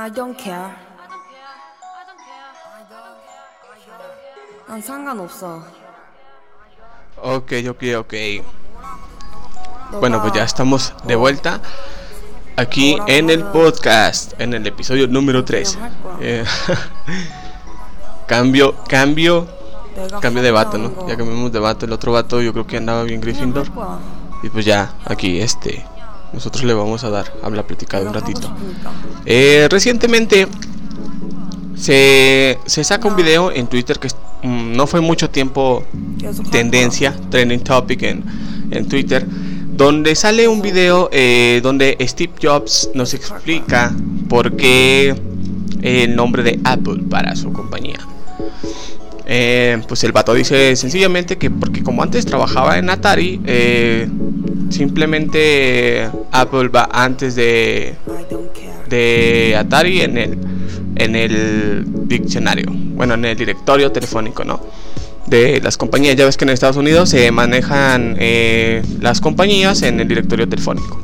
I don't care. 난 상관없어. Ok, ok, ok. Bueno, pues ya estamos de vuelta aquí en el podcast, en el episodio número 3. Eh, cambio, cambio, cambio de vato, ¿no? Ya cambiamos de vato. El otro vato yo creo que andaba bien Gryffindor. Y pues ya, aquí este, nosotros le vamos a dar, habla platicado un ratito. Eh, recientemente se, se saca un video en Twitter que mm, no fue mucho tiempo tendencia, trending topic en, en Twitter, donde sale un video eh, donde Steve Jobs nos explica por qué el nombre de Apple para su compañía. Eh, pues el vato dice sencillamente que porque como antes trabajaba en Atari, eh, simplemente Apple va antes de, Atari en el, en el diccionario, bueno, en el directorio telefónico, ¿no? De las compañías, ya ves que en Estados Unidos se manejan eh, las compañías en el directorio telefónico.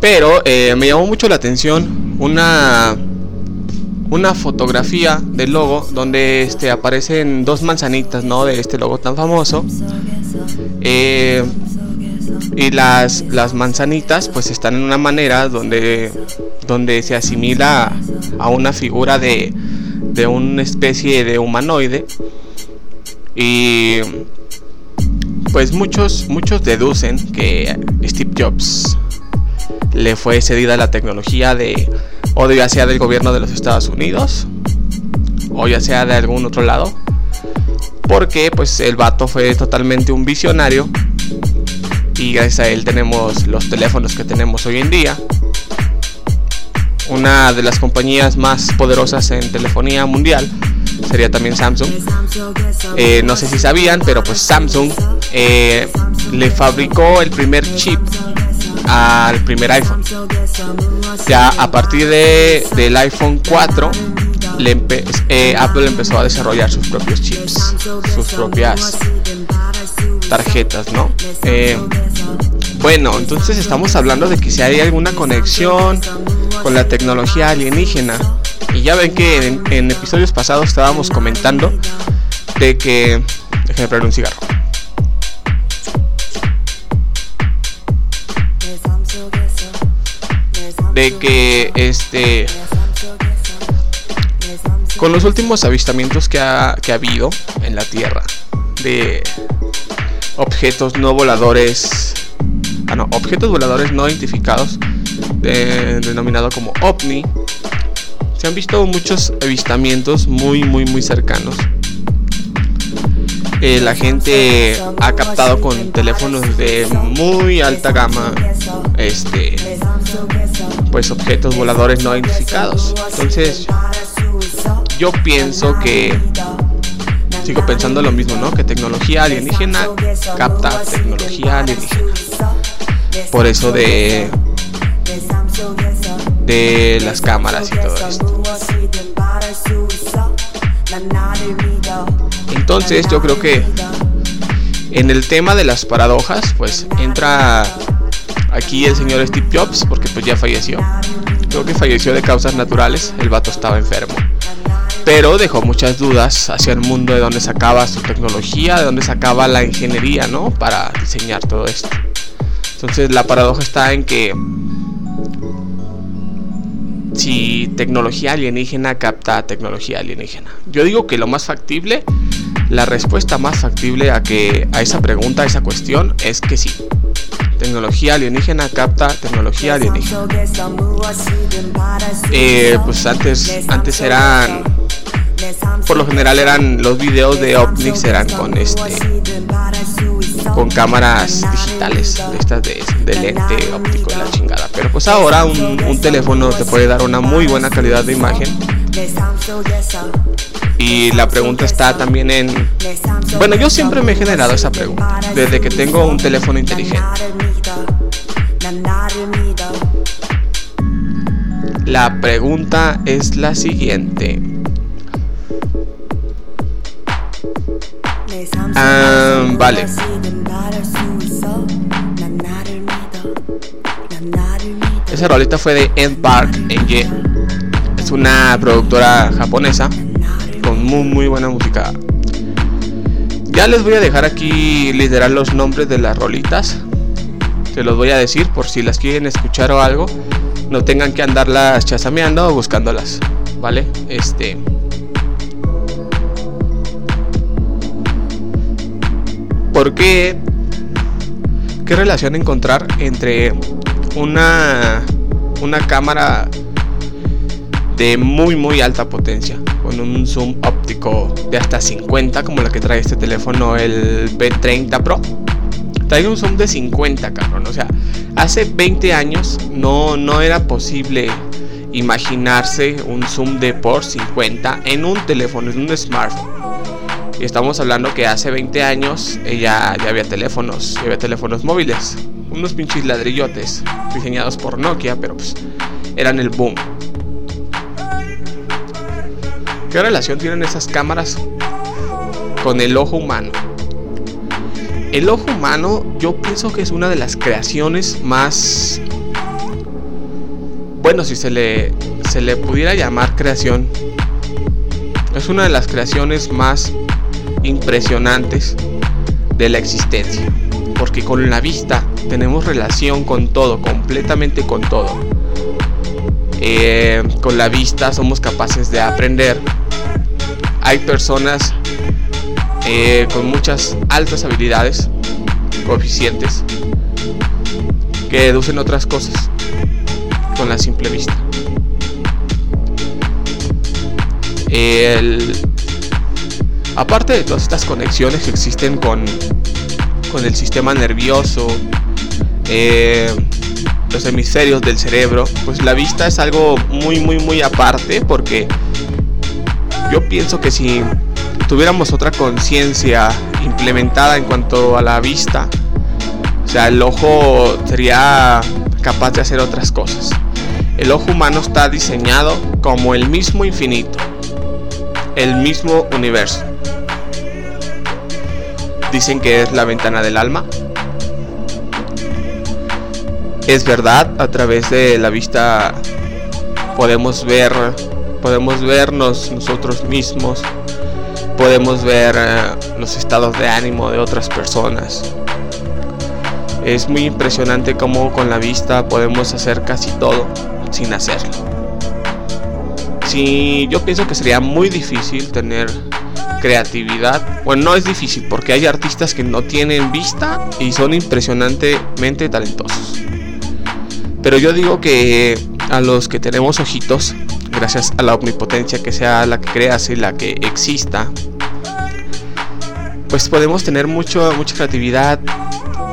Pero me llamó mucho la atención una una fotografía del logo donde este, aparecen dos manzanitas, ¿no? De este logo tan famoso. Eh, y las, las manzanitas pues están en una manera donde, donde se asimila a una figura de, de una especie de humanoide. Y pues muchos, muchos deducen que Steve Jobs le fue cedida la tecnología de o ya sea del gobierno de los Estados Unidos o ya sea de algún otro lado porque pues el vato fue totalmente un visionario y gracias a él tenemos los teléfonos que tenemos hoy en día. Una de las compañías más poderosas en telefonía mundial sería también Samsung. Eh, no sé si sabían pero pues Samsung eh, le fabricó el primer chip al primer iPhone. Ya a partir de, del iPhone 4, eh, Apple empezó a desarrollar sus propios chips, sus propias tarjetas, ¿no? Eh, bueno, entonces estamos hablando de que si hay alguna conexión con la tecnología alienígena. Y ya ven que en, episodios pasados estábamos comentando de que... Déjenme prender un cigarro. De que este con los últimos avistamientos que ha, que ha habido en la Tierra de objetos no voladores, ah no, objetos voladores no identificados, denominado como OVNI, se han visto muchos avistamientos muy muy muy cercanos. Eh, la gente ha captado con teléfonos de muy alta gama este pues objetos voladores no identificados. Entonces, yo pienso que sigo pensando lo mismo, ¿no? Que tecnología alienígena capta tecnología alienígena. Por eso de de las cámaras y todo esto. Entonces, yo creo que en el tema de las paradojas, pues entra aquí el señor Steve Jobs, porque pues ya falleció. Creo que falleció de causas naturales, el vato estaba enfermo. Pero dejó muchas dudas hacia el mundo de dónde sacaba su tecnología, de dónde sacaba la ingeniería, ¿no? Para diseñar todo esto. Entonces la paradoja está en que si tecnología alienígena capta tecnología alienígena. Yo digo que lo más factible, la respuesta más factible a que a esa pregunta, a esa cuestión es que sí tecnología alienígena capta tecnología alienígena. Eh, pues antes, antes eran, por lo general eran los videos de ovnis eran con este, con cámaras digitales, estas de, de lente óptico y la chingada. Pero pues ahora un teléfono te puede dar una muy buena calidad de imagen y la pregunta está también en... Bueno, yo siempre me he generado esa pregunta, desde que tengo un teléfono inteligente. La pregunta es la siguiente. Vale. Esa rolita fue de Ed Park NG. Es una productora japonesa con muy muy buena música. Ya les voy a dejar aquí literal los nombres de las rolitas. Se los voy a decir por si las quieren escuchar o algo. No tengan que andarlas chasameando o buscándolas. ¿Vale? Este. ¿Por qué? ¿Qué relación encontrar entre una, una cámara de muy muy alta potencia con un zoom óptico de hasta 50 como la que trae este teléfono el P30 Pro trae un zoom de 50 cabrón. O sea hace 20 años no, no era posible imaginarse un zoom de por 50 en un teléfono en un smartphone. Y estamos hablando que hace 20 años ya, ya había teléfonos había teléfonos móviles unos pinches ladrillotes diseñados por Nokia pero pues eran el boom. ¿Qué relación tienen esas cámaras con el ojo humano? El ojo humano yo pienso que es una de las creaciones más... Bueno, si se le, se le pudiera llamar creación, es una de las creaciones más impresionantes de la existencia. Porque con la vista tenemos relación con todo, completamente con todo. Eh, con la vista somos capaces de aprender, hay personas eh, con muchas altas habilidades, coeficientes, que deducen otras cosas con la simple vista. aparte de todas estas conexiones que existen con, con el sistema nervioso, eh, los hemisferios del cerebro, pues la vista es algo muy, muy, muy aparte porque yo pienso que si tuviéramos otra conciencia implementada en cuanto a la vista, o sea, el ojo sería capaz de hacer otras cosas. El ojo humano está diseñado como el mismo infinito, el mismo universo. Dicen que es la ventana del alma. Es verdad, a través de la vista podemos ver podemos vernos nosotros mismos, podemos ver eh, los estados de ánimo de otras personas. Es muy impresionante cómo con la vista podemos hacer casi todo sin hacerlo. Si yo pienso que sería muy difícil tener creatividad, bueno, no es difícil porque hay artistas que no tienen vista y son impresionantemente talentosos. Pero yo digo que a los que tenemos ojitos gracias a la omnipotencia que sea la que creas y la que exista, pues podemos tener mucho, mucha creatividad,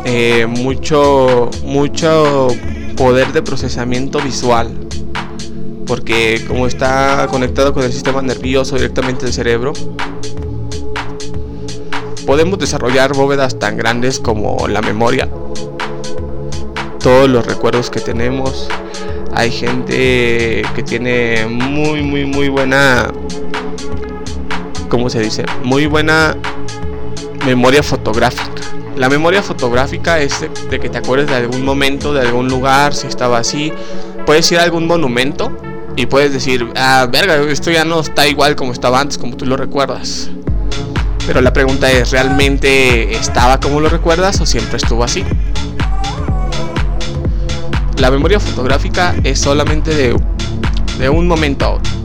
eh, mucho, mucho poder de procesamiento visual, porque como está conectado con el sistema nervioso directamente del cerebro, podemos desarrollar bóvedas tan grandes como la memoria, todos los recuerdos que tenemos, hay gente que tiene muy, muy, muy buena, ¿cómo se dice? Muy buena memoria fotográfica. La memoria fotográfica es de, que te acuerdes de algún momento, de algún lugar, si estaba así. Puedes ir a algún monumento y puedes decir, ah, verga, esto ya no está igual como estaba antes, como tú lo recuerdas. Pero la pregunta es, ¿realmente estaba como lo recuerdas o siempre estuvo así? la memoria fotográfica es solamente de, de un momento a otro.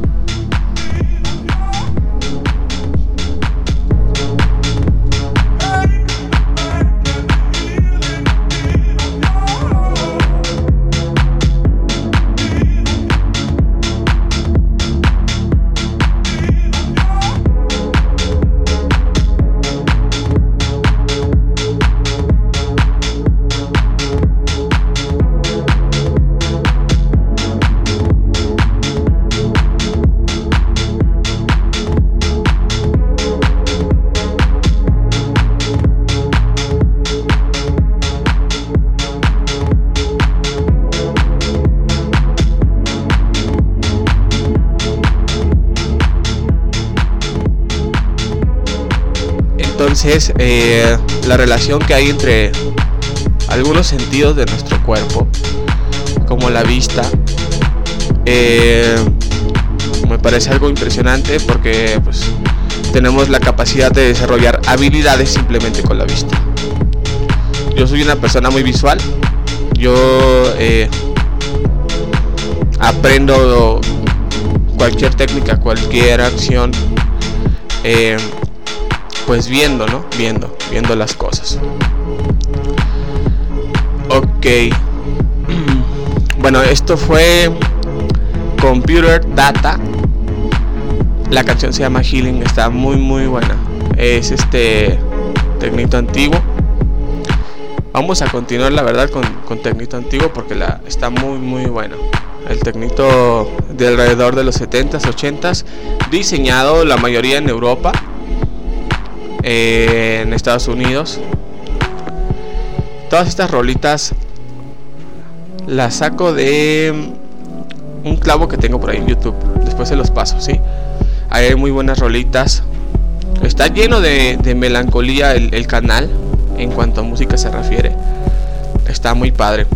Es eh, la relación que hay entre algunos sentidos de nuestro cuerpo. como la vista. Eh, me parece algo impresionante porque pues, tenemos la capacidad de desarrollar habilidades simplemente con la vista. Yo soy una persona muy visual. Yo eh, aprendo cualquier técnica, cualquier acción, pues viendo, ¿no? Viendo, viendo las cosas. Ok. Bueno, esto fue Computer Data. La canción se llama Healing, está muy muy buena. Es este técnico antiguo. Vamos a continuar la verdad con, con técnico antiguo porque la, está muy muy bueno. El técnico de alrededor de los 70s, 80s, diseñado la mayoría en Europa, eh, en Estados Unidos. Todas estas rolitas las saco de un clavo que tengo por ahí en YouTube. Después se los paso, ¿sí? Hay muy buenas rolitas. Está lleno de, melancolía el, canal en cuanto a música se refiere. Está muy padre.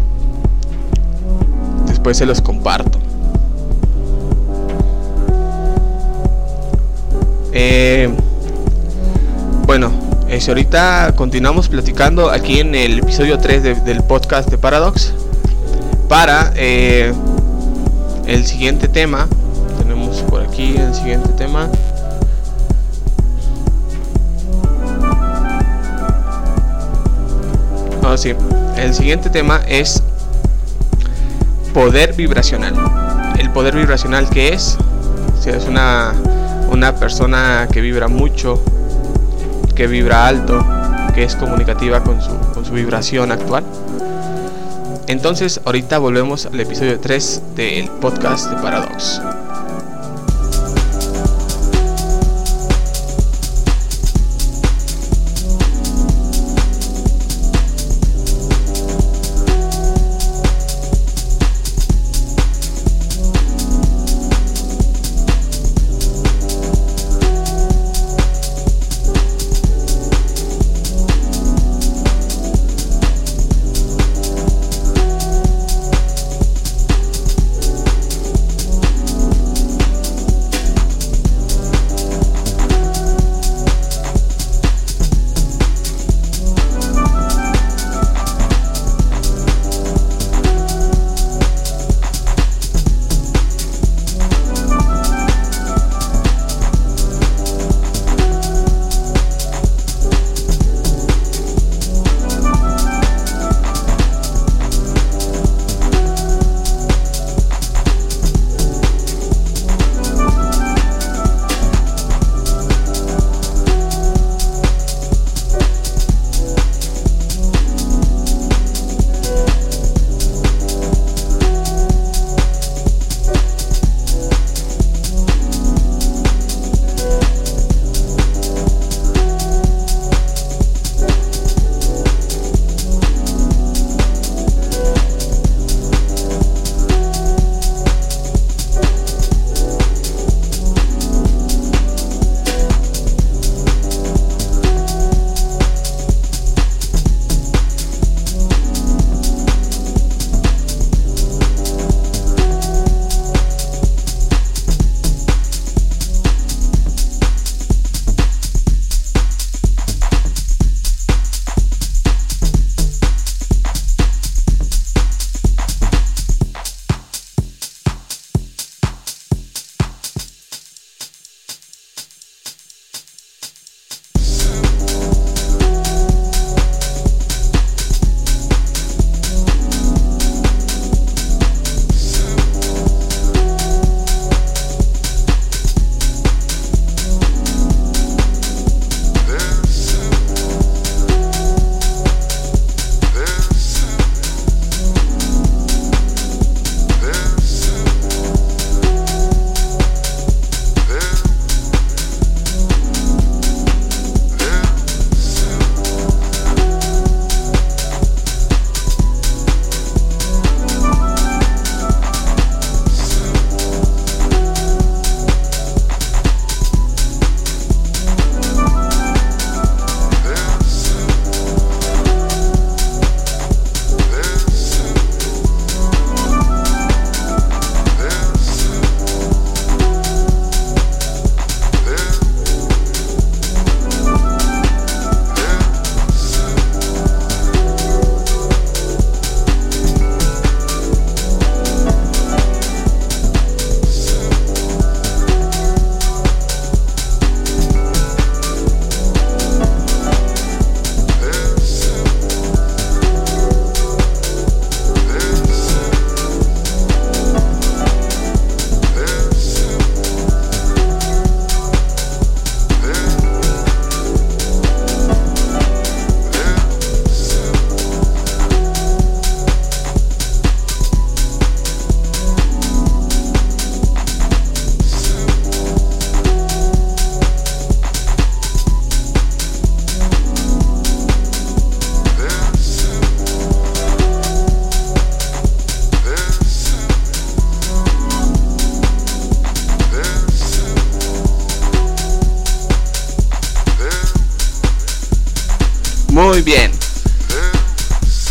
Después se los comparto. Eh, bueno, eh, ahorita continuamos platicando aquí en el episodio 3 del podcast de Paradox para eh, el siguiente tema. Tenemos por aquí el siguiente tema. Oh, sí. El siguiente tema es poder vibracional. El poder vibracional que es, si es una, una persona que vibra mucho, que vibra alto, que es comunicativa con su, con su vibración actual. Entonces, ahorita volvemos al episodio 3 del podcast de Paradox.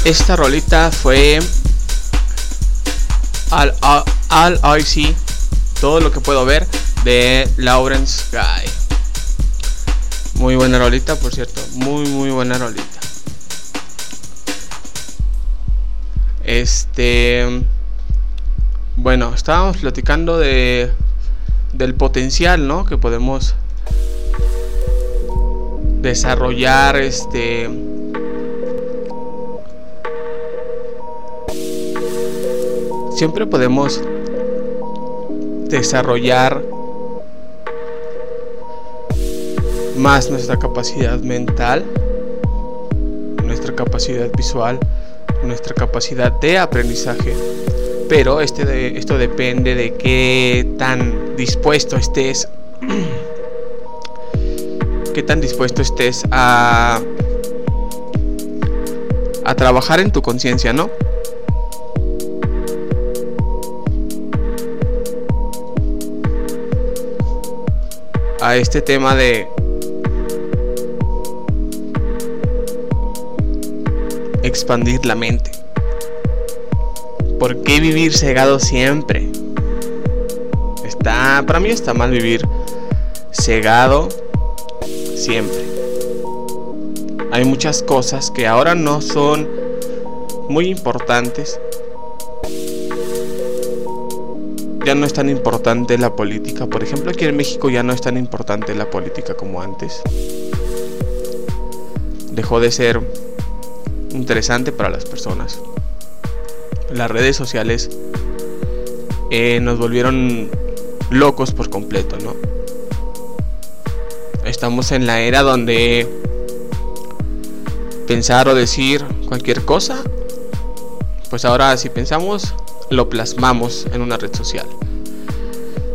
Esta rolita fue All, All, I See, todo lo que puedo ver de Lawrence Guy. Muy buena rolita, por cierto. Muy, muy buena rolita. Este. Bueno, estábamos platicando de. Del potencial, ¿no? Que podemos desarrollar este siempre podemos desarrollar más nuestra capacidad mental, nuestra capacidad visual, nuestra capacidad de aprendizaje. Pero este esto depende de qué tan dispuesto estés qué tan dispuesto estés a, a trabajar en tu conciencia, ¿no? A este tema de expandir la mente. ¿Por qué vivir cegado siempre? Está, para mí está mal vivir cegado siempre. Hay muchas cosas que ahora no son muy importantes. Ya no es tan importante la política. Por ejemplo, aquí en México ya no es tan importante la política como antes. Dejó de ser interesante para las personas. Las redes sociales eh, nos volvieron locos por completo, ¿no? Estamos en la era donde pensar o decir cualquier cosa, pues ahora si pensamos, lo plasmamos en una red social.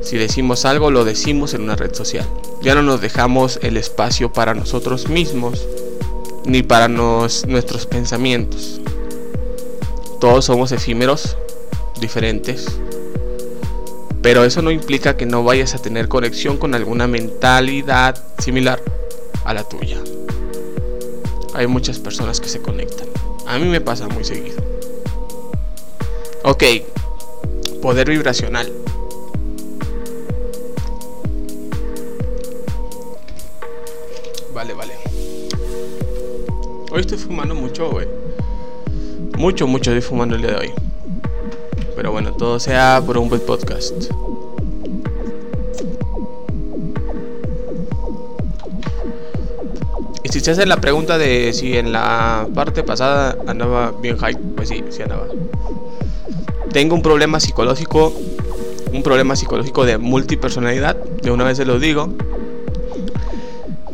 Si decimos algo, lo decimos en una red social. Ya no nos dejamos el espacio para nosotros mismos, ni para nuestros pensamientos. Todos somos efímeros, diferentes, pero eso no implica que no vayas a tener conexión con alguna mentalidad similar a la tuya. Hay muchas personas que se conectan. A mí me pasa muy seguido. Ok, poder vibracional. Vale, vale. Hoy estoy fumando mucho, güey. Mucho, mucho estoy fumando el día de hoy. Pero bueno, todo sea por un buen podcast. Y si se hace la pregunta de si en la parte pasada andaba bien hype, pues sí, sí andaba. Tengo un problema psicológico, un problema psicológico de multipersonalidad, de una vez se lo digo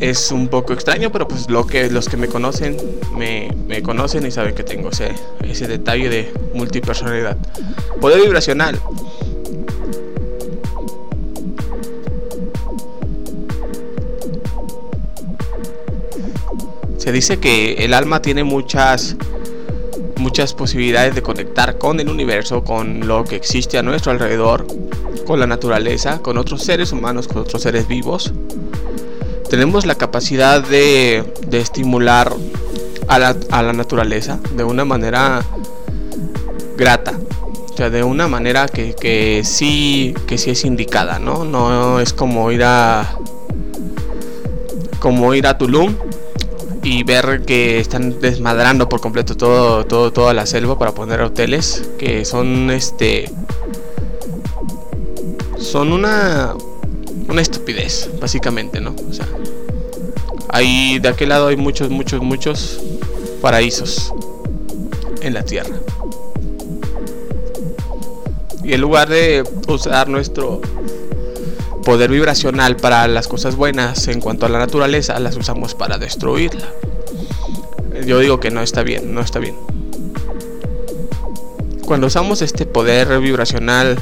es un poco extraño, pero pues lo que los que me conocen me, conocen y saben que tengo ese, ese detalle de multipersonalidad. Poder vibracional. Se dice que el alma tiene muchas muchas posibilidades de conectar con el universo, con lo que existe a nuestro alrededor, con la naturaleza, con otros seres humanos, con otros seres vivos tenemos la capacidad de, estimular a la, naturaleza de una manera grata. O sea, de una manera que, sí, que sí es indicada, ¿no? No es como ir a. como ir a Tulum y ver que están desmadrando por completo todo, todo, toda la selva para poner hoteles que son este. son una una estupidez, básicamente, ¿no? O sea, hay de aquel lado hay muchos, muchos, muchos paraísos en la tierra. Y en lugar de usar nuestro poder vibracional para las cosas buenas en cuanto a la naturaleza, las usamos para destruirla. Yo digo que no está bien, no está bien. Cuando usamos este poder vibracional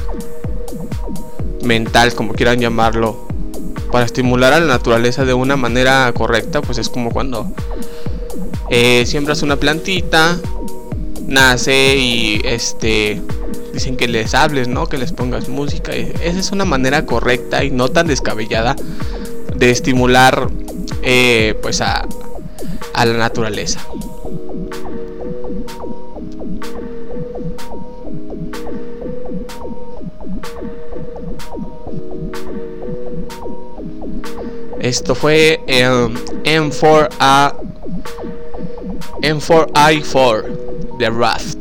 mental, como quieran llamarlo, para estimular a la naturaleza de una manera correcta, pues es como cuando eh, siembras una plantita, nace y este dicen que les hables, ¿no? Que les pongas música. Esa es una manera correcta y no tan descabellada de estimular eh, pues a, la naturaleza. Esto fue el M4A M4I4 de Rust.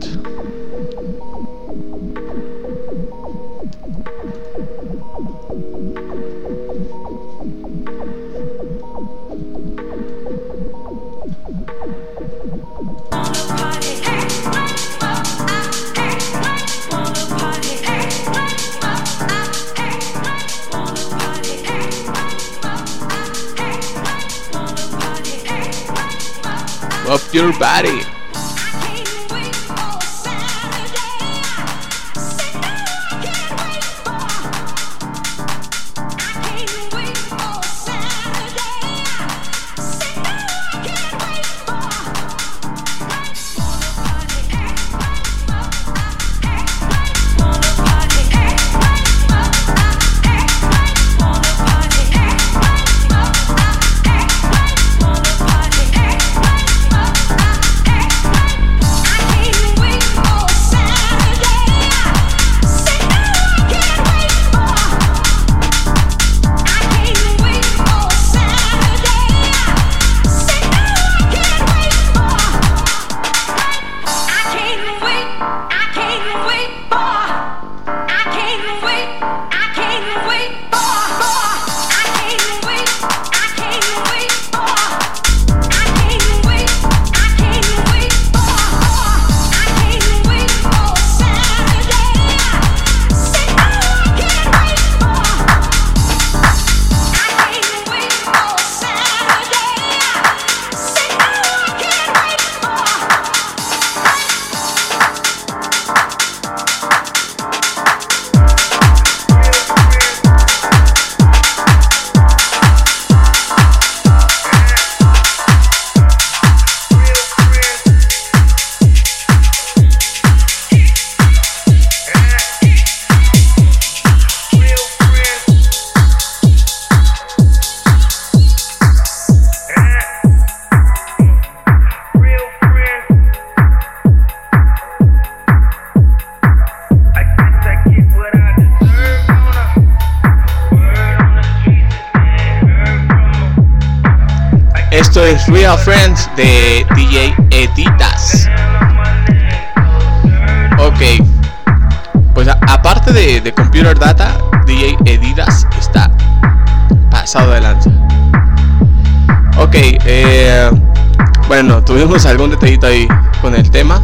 Bueno, tuvimos algún detallito ahí con el tema,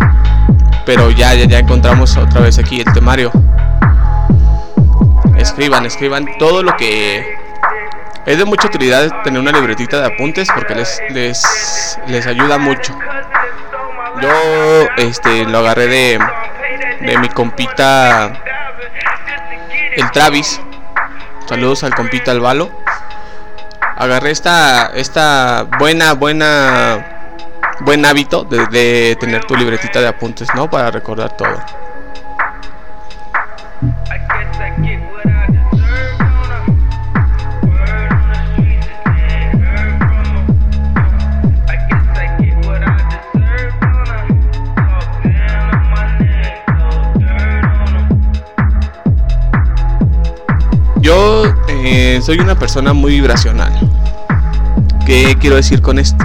pero ya, ya, ya encontramos otra vez aquí el temario. Escriban, escriban todo lo que es de mucha utilidad tener una libretita de apuntes porque les, les, les ayuda mucho. Yo este, lo agarré de, de mi compita, el Travis. Saludos al compita Albalo. Agarré esta, esta buena, buena, buen hábito de, tener tu libretita de apuntes, ¿no? Para recordar todo. Yo eh, soy una persona muy vibracional. ¿Qué quiero decir con esto?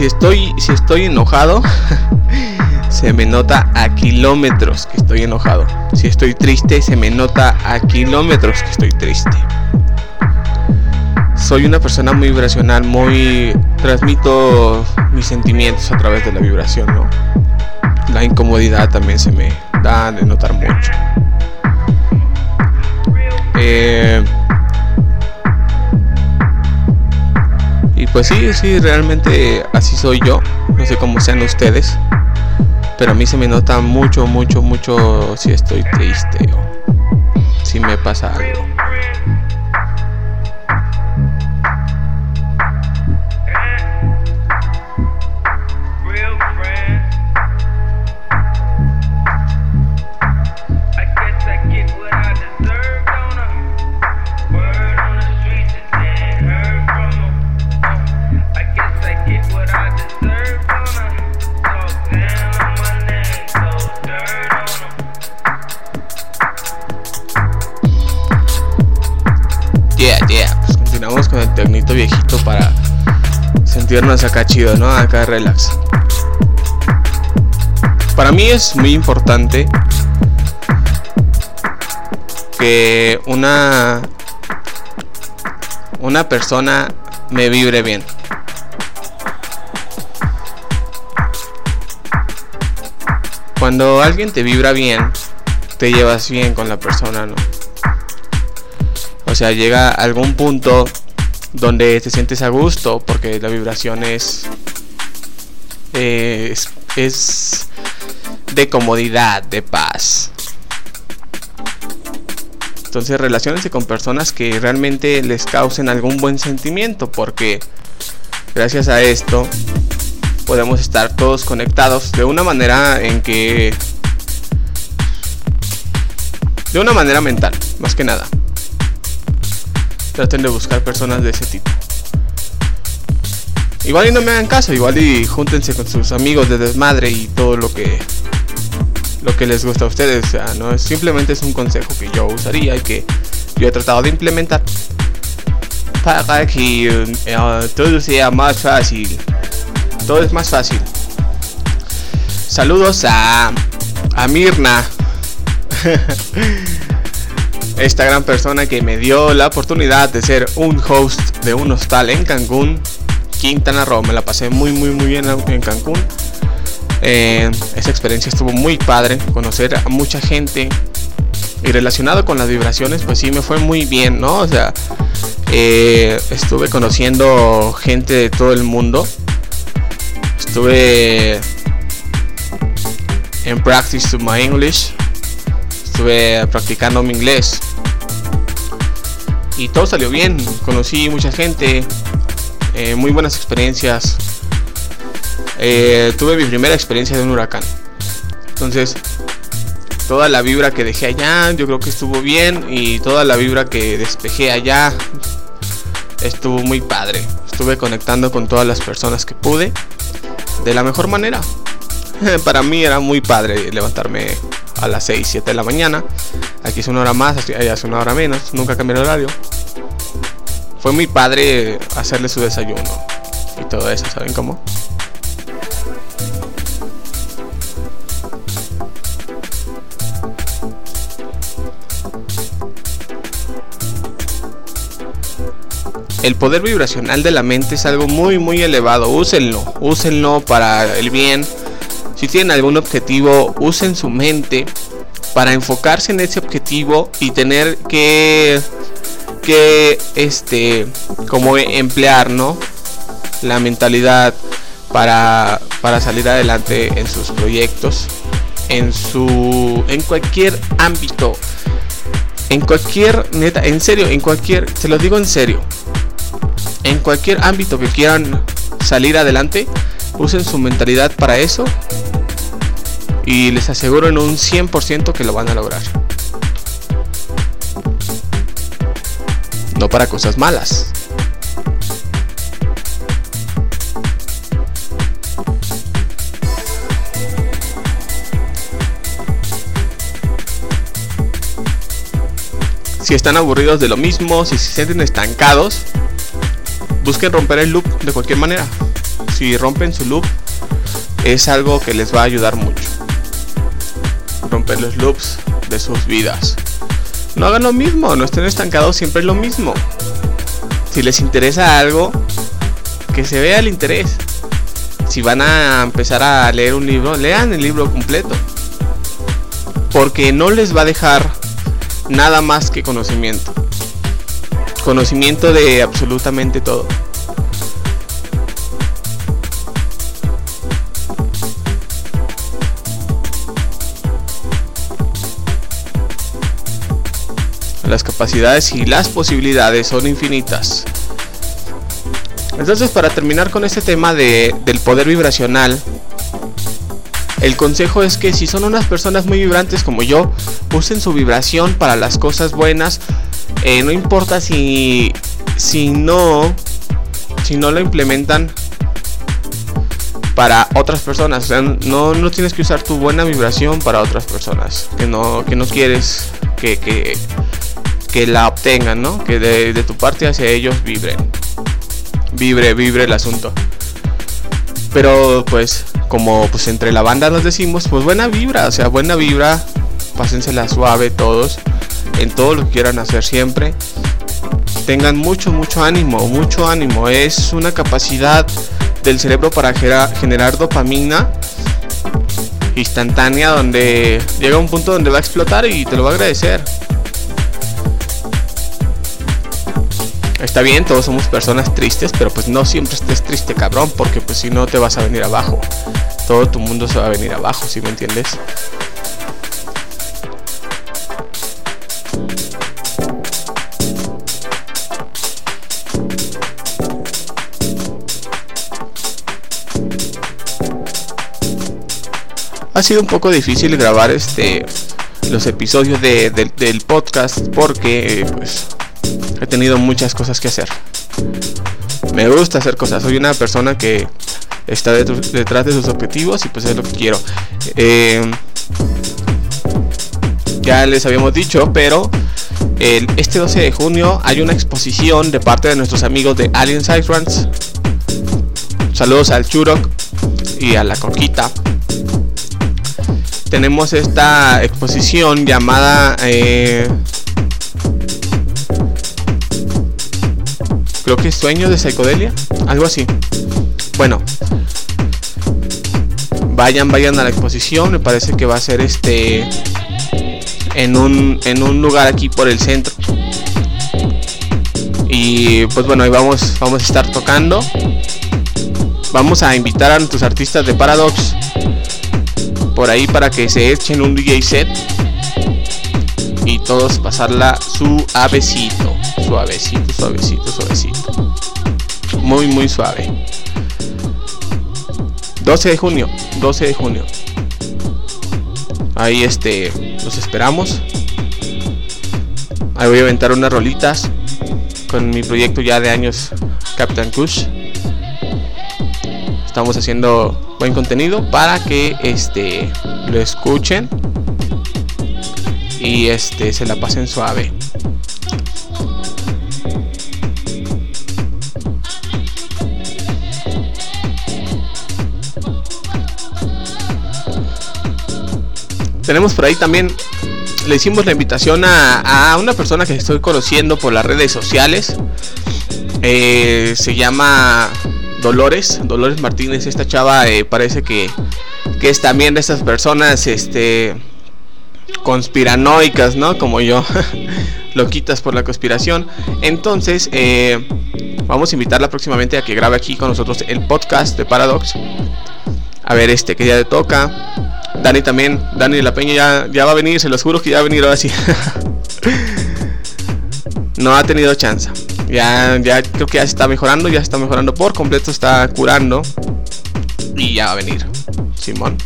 Si estoy, si estoy enojado, se me nota a kilómetros que estoy enojado. Si estoy triste, se me nota a kilómetros que estoy triste. Soy una persona muy vibracional, muy transmito mis sentimientos a través de la vibración, ¿no? La incomodidad también se me da de notar mucho. Pues sí, sí, realmente así soy yo. No sé cómo sean ustedes. Pero a mí se me nota mucho, mucho, mucho si estoy triste o si me pasa algo. Sentirnos acá chido, ¿no? Acá relax. Para mí es muy importante que una una persona me vibre bien. Cuando alguien te vibra bien, te llevas bien con la persona, ¿no? O sea, llega algún punto donde te sientes a gusto porque la vibración es, es, es de comodidad, de paz. Entonces relacionense con personas que realmente les causen algún buen sentimiento porque gracias a esto podemos estar todos conectados de una manera en que... De una manera mental, más que nada. Traten de buscar personas de ese tipo. Igual y no me hagan caso, igual y júntense con sus amigos de desmadre y todo lo que lo que les gusta a ustedes. O sea, no simplemente es un consejo que yo usaría y que yo he tratado de implementar para que eh, todo sea más fácil. Todo es más fácil. Saludos a, a Mirna. Esta gran persona que me dio la oportunidad de ser un host de un hostal en Cancún, Quintana Roo. Me la pasé muy, muy, muy bien en Cancún. Eh, esa experiencia estuvo muy padre, conocer a mucha gente y relacionado con las vibraciones, pues sí me fue muy bien, ¿no? O sea, eh, estuve conociendo gente de todo el mundo. Estuve en practice my English. Estuve practicando mi inglés. Y todo salió bien. Conocí mucha gente. Eh, muy buenas experiencias eh, tuve mi primera experiencia de un huracán. Entonces, toda la vibra que dejé allá, yo creo que estuvo bien. Y toda la vibra que despejé allá, estuvo muy padre. Estuve conectando con todas las personas que pude. De la mejor manera. Para mí era muy padre levantarme a las 6, 7 de la mañana. Aquí es una hora más, allá es una hora menos. Nunca cambié el horario. Fue muy padre hacerle su desayuno y todo eso, ¿saben cómo? el poder vibracional de la mente es algo muy muy elevado. Úsenlo, úsenlo para el bien. Si tienen algún objetivo, usen su mente para enfocarse en ese objetivo y tener que que este como emplear, ¿no? La mentalidad para para salir adelante en sus proyectos, en su en cualquier ámbito. En cualquier neta, en serio, en cualquier, se lo digo en serio en cualquier ámbito que quieran salir adelante, usen su mentalidad para eso y les aseguro en un 100% que lo van a lograr. No para cosas malas. Si están aburridos de lo mismo, si se sienten estancados, busquen romper el loop de cualquier manera. Si rompen su loop, es algo que les va a ayudar mucho. Romper los loops de sus vidas. No hagan lo mismo, no estén estancados siempre en lo mismo. Si les interesa algo, que se vea el interés. Si van a empezar a leer un libro, lean el libro completo. Porque no les va a dejar nada más que conocimiento conocimiento de absolutamente todo. Las capacidades y las posibilidades son infinitas. Entonces, para terminar con este tema de, del poder vibracional, el consejo es que si son unas personas muy vibrantes como yo, usen su vibración para las cosas buenas, eh, no importa si, si no, si no lo implementan para otras personas. No, no tienes que usar tu buena vibración para otras personas. Que no, que no quieres que, que la obtengan, ¿no? Que de, tu parte hacia ellos vibren. Vibre, vibre el asunto. Pero pues como pues entre la banda nos decimos, pues buena vibra, o sea, buena vibra, pásensela suave todos, en todo lo que quieran hacer siempre. Tengan mucho, mucho ánimo, mucho ánimo. Es una capacidad del cerebro para generar dopamina instantánea donde llega un punto donde va a explotar y te lo va a agradecer. Está bien, todos somos personas tristes, pero pues no siempre estés triste, cabrón, porque pues si no te vas a venir abajo. Todo tu mundo se va a venir abajo, si me entiendes? Ha sido un poco difícil grabar este los episodios del podcast porque pues he tenido muchas cosas que hacer. Me gusta hacer cosas, soy una persona que está detrás de sus objetivos y pues es lo que quiero. Eh, ya les habíamos dicho, pero el, este 12 de junio hay una exposición de parte de nuestros amigos de Alien Side. Saludos al Churok y a la Coquita. Tenemos esta exposición llamada eh, creo que Sueño de Psicodelia, algo así. Bueno, vayan, vayan a la exposición, me parece que va a ser este en un, en un lugar aquí por el centro. Y pues bueno, ahí vamos, vamos a estar tocando. Vamos a invitar a nuestros artistas de Paradox por ahí para que se echen un DJ set y todos pasarla suavecito, suavecito, suavecito, suavecito. Muy, muy suave. 12 de junio, 12 de junio. Ahí este, los esperamos. Ahí voy a aventar unas rolitas con mi proyecto ya de años, Captain Kush. Estamos haciendo buen contenido para que este lo escuchen y este se la pasen suave. Tenemos por ahí también, le hicimos la invitación a, una persona que estoy conociendo por las redes sociales. Eh, se llama Dolores, Dolores Martínez. Esta chava eh, parece que, que es también de esas personas este, conspiranoicas, ¿no? Como yo, loquitas por la conspiración. Entonces, eh, vamos a invitarla próximamente a que grabe aquí con nosotros el podcast de Paradox. A ver, este, que día le toca. Dani también, Dani de la Peña ya, ya va a venir, se los juro que ya va a venir ahora sí. no ha tenido chance. Ya, ya creo que ya se está mejorando, ya está mejorando por completo, está curando. Y ya va a venir. Simón.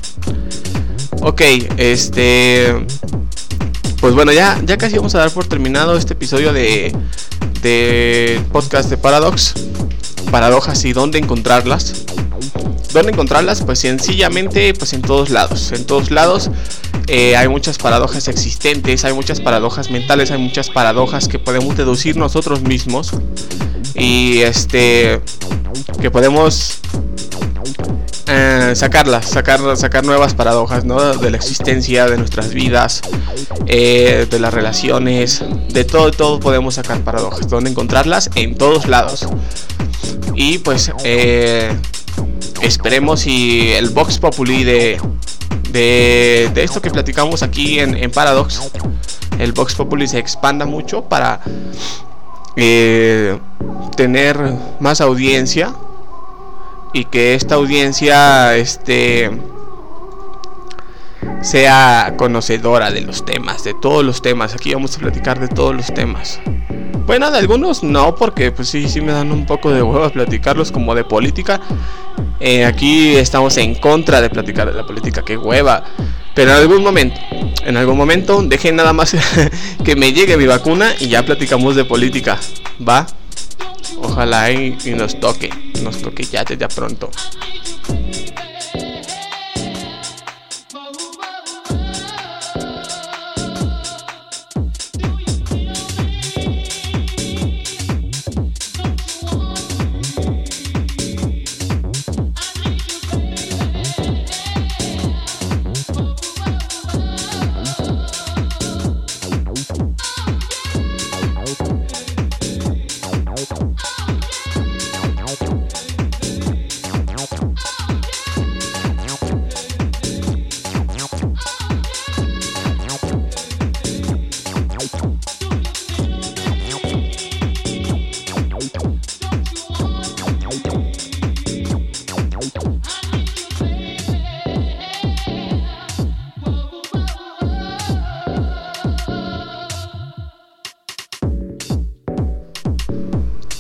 Ok, este. Pues bueno, ya, ya casi vamos a dar por terminado este episodio de, de podcast de Paradox. Paradojas y dónde encontrarlas. ¿Dónde encontrarlas? Pues sencillamente, pues en todos lados. En todos lados eh, hay muchas paradojas existentes, hay muchas paradojas mentales, hay muchas paradojas que podemos deducir nosotros mismos. Y este, que podemos eh, sacarlas, sacar, sacar nuevas paradojas ¿no? de la existencia, de nuestras vidas, eh, de las relaciones, de todo, todo podemos sacar paradojas. ¿Dónde encontrarlas? En todos lados. Y pues esperemos y el Vox Populi de, de, esto que platicamos aquí en, Paradox, el Vox Populi se expanda mucho para eh, tener más audiencia y que esta audiencia este, sea conocedora de los temas, de todos los temas. Aquí vamos a platicar de todos los temas. Bueno, de algunos no, porque pues sí, sí me dan un poco de huevos platicarlos como de política. Eh, aquí estamos en contra de platicar de la política, qué hueva. Pero en algún momento, en algún momento, dejen nada más que me llegue mi vacuna y ya platicamos de política. ¿Va? Ojalá y, y nos toque, nos toque ya desde pronto.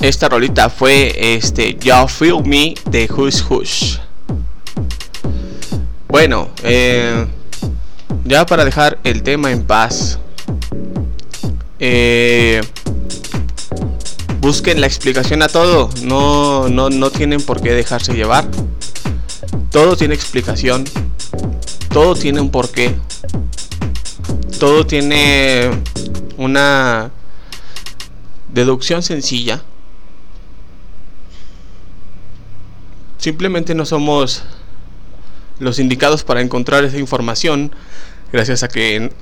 Esta rolita fue este You Feel Me de Hush Hush. Bueno, eh, ya para dejar el tema en paz. Eh, busquen la explicación a todo. No, no, no tienen por qué dejarse llevar. Todo tiene explicación. Todo tiene un porqué. Todo tiene una deducción sencilla. Simplemente no somos los indicados para encontrar esa información gracias a que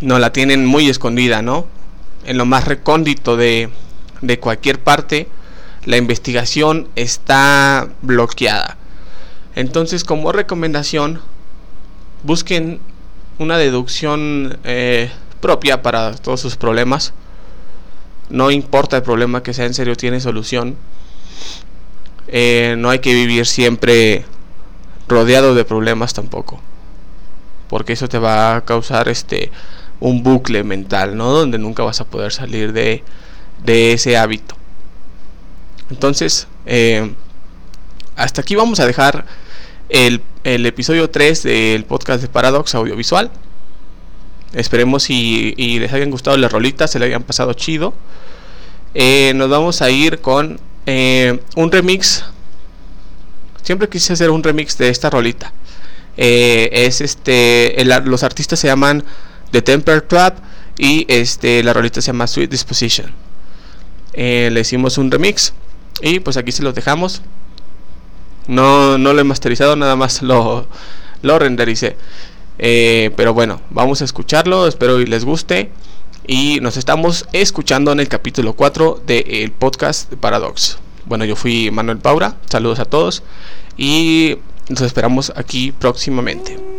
no la tienen muy escondida, ¿no? En lo más recóndito de, de cualquier parte, la investigación está bloqueada. Entonces, como recomendación, busquen una deducción eh, propia para todos sus problemas. No importa el problema que sea en serio, tiene solución. Eh, no hay que vivir siempre rodeado de problemas tampoco. Porque eso te va a causar este un bucle mental, ¿no? Donde nunca vas a poder salir de, de ese hábito. Entonces, eh, hasta aquí vamos a dejar el, el, episodio 3 del podcast de Paradox Audiovisual. Esperemos y, y les hayan gustado las rolitas, se le hayan pasado chido. Eh, nos vamos a ir con eh, un remix. Siempre quise hacer un remix de esta rolita. Eh, es este. los artistas se llaman The Temper Trap. Y este. La rolita se llama Sweet Disposition. le hicimos un remix. Y pues aquí se los dejamos. No, no lo he masterizado, nada más lo, lo rendericé. Eh, pero bueno, vamos a escucharlo, espero que les guste. Y nos estamos escuchando en el capítulo 4 del podcast de Paradox. Bueno, yo fui Manuel Paura, saludos a todos y nos esperamos aquí próximamente.